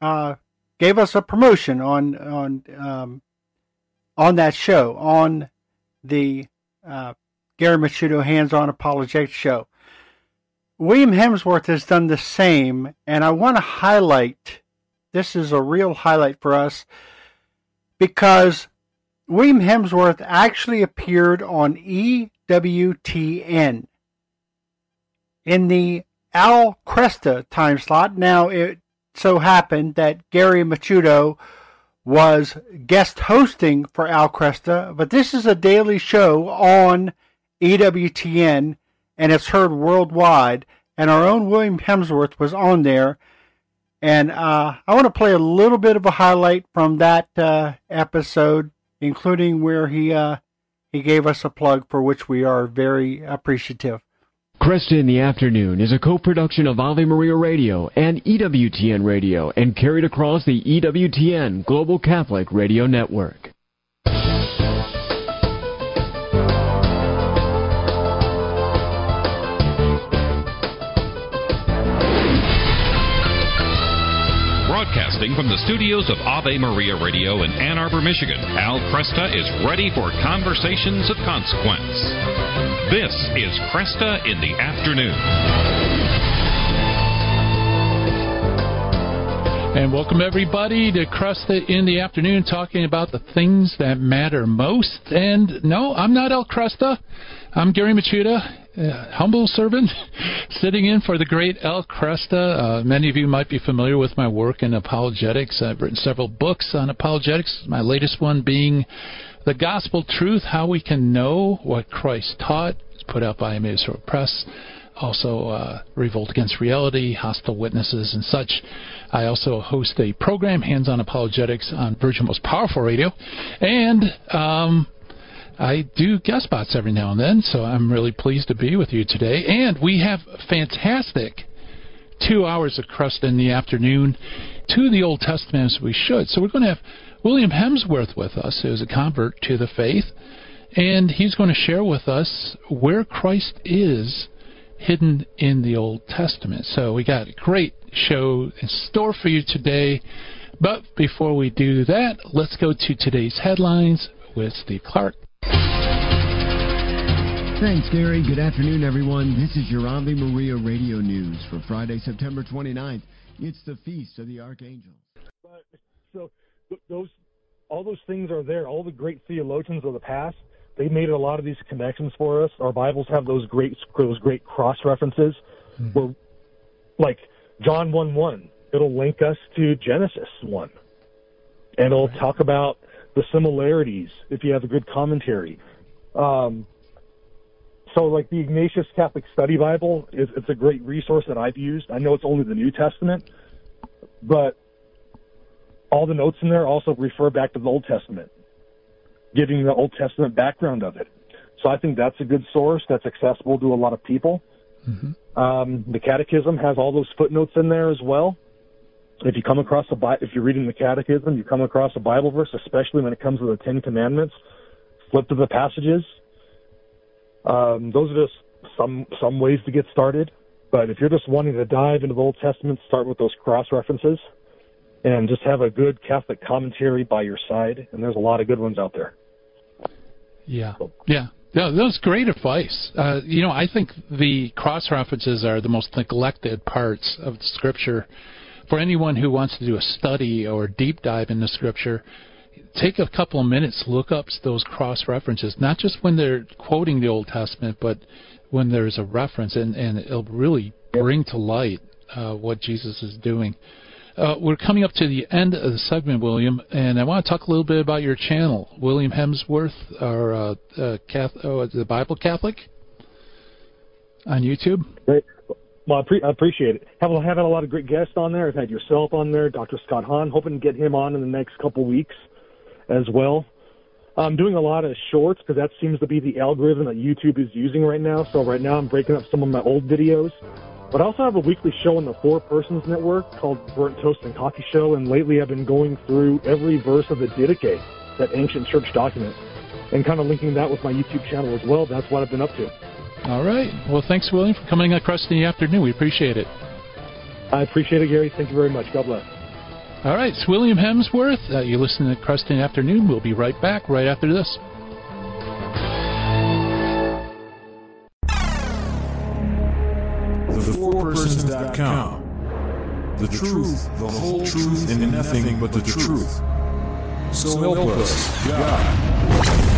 uh, gave us a promotion on on um, on that show on the uh, Gary Michuto hands-on apologetics show. William Hemsworth has done the same, and I want to highlight. This is a real highlight for us because William Hemsworth actually appeared on EWTN in the Al Kresta time slot. Now, it so happened that Gary Michuta was guest hosting for Al Kresta, but this is a daily show on EWTN and it's heard worldwide. And our own William Hemsworth was on there. And uh, I want to play a little bit of a highlight from that uh, episode, including where he uh, he gave us a plug for which we are very appreciative.
Kresta in the Afternoon is a co-production of Ave Maria Radio and EWTN Radio and carried across the EWTN Global Catholic Radio Network.
Broadcasting from the studios of Ave Maria Radio in Ann Arbor, Michigan, Al Kresta is ready for conversations of consequence. This is Kresta in the Afternoon.
And welcome everybody to Kresta in the afternoon, talking about the things that matter most. And no, I'm not Al Kresta. I'm Gary Michuta, humble servant, sitting in for the great Al Kresta. Uh, many of you might be familiar with my work in apologetics. I've written several books on apologetics. My latest one being "The Gospel Truth: How We Can Know What Christ Taught." It's put out by Emmaus Press also uh, Revolt Against Reality, Hostile Witnesses, and such. I also host a program, Hands on Apologetics, on Virgin Most Powerful Radio. And um, I do guest spots every now and then, so I'm really pleased to be with you today. And we have fantastic two hours of Kresta in the afternoon to the Old Testament as we should. So we're going to have William Hemsworth with us, who's a convert to the faith, and he's going to share with us where Christ is hidden in the Old Testament. So we got a great show in store for you today. But before we do that, let's go to today's headlines with Steve Clark.
Thanks, Gary. Good afternoon, everyone. This is your Ave Maria Radio News for Friday, September 29th. It's the Feast of the Archangels.
So those, all those things are there. All the great theologians of the past, they made a lot of these connections for us. Our Bibles have those great, those great cross references. Hmm. Where, like John 1 1, it'll link us to Genesis 1. And it'll talk about the similarities if you have a good commentary. Um, so like the Ignatius Catholic Study Bible is it's a great resource that I've used. I know it's only the New Testament, but all the notes in there also refer back to the Old Testament, giving the Old Testament background of it. So I think that's a good source that's accessible to a lot of people. Um, the Catechism has all those footnotes in there as well. If you come across a Bi- if you're reading the Catechism, you come across a Bible verse, especially when it comes to the Ten Commandments, flip to the passages. Um, those are just some some ways to get started. But if you're just wanting to dive into the Old Testament, start with those cross references, and just have a good Catholic commentary by your side. And there's a lot of good ones out there.
Yeah, yeah. No, that was great advice. Uh, you know, I think the cross references are the most neglected parts of Scripture. For anyone who wants to do a study or deep dive into Scripture, take a couple of minutes, look up those cross references, not just when they're quoting the Old Testament, but when there's a reference, and, and it'll really bring to light uh, what Jesus is doing. Uh, we're coming up to the end of the segment, William, and I want to talk a little bit about your channel, William Hemsworth, or uh, uh, Catholic, oh, the Bible Catholic, on YouTube.
Great. Well, I, pre- I appreciate it. Have having a lot of great guests on there. I've had yourself on there, Dr. Scott Hahn. Hoping to get him on in the next couple weeks as well. I'm doing a lot of shorts because that seems to be the algorithm that YouTube is using right now. So right now I'm breaking up some of my old videos. But I also have a weekly show on the Four Persons Network called Burnt Toast and Coffee Show, and lately I've been going through every verse of the Didache, that ancient church document, and kind of linking that with my YouTube channel as well. That's what I've been up to.
All right. Well, thanks, William, for coming across in the afternoon. We appreciate it.
I appreciate it, Gary. Thank you very much. God bless.
All right, it's William Hemsworth. Uh, you're listening to Kresta in the Afternoon. We'll be right back right after this.
TheFourPersons.com. The truth, the whole truth, and nothing but the truth. So help us, God.
Inc.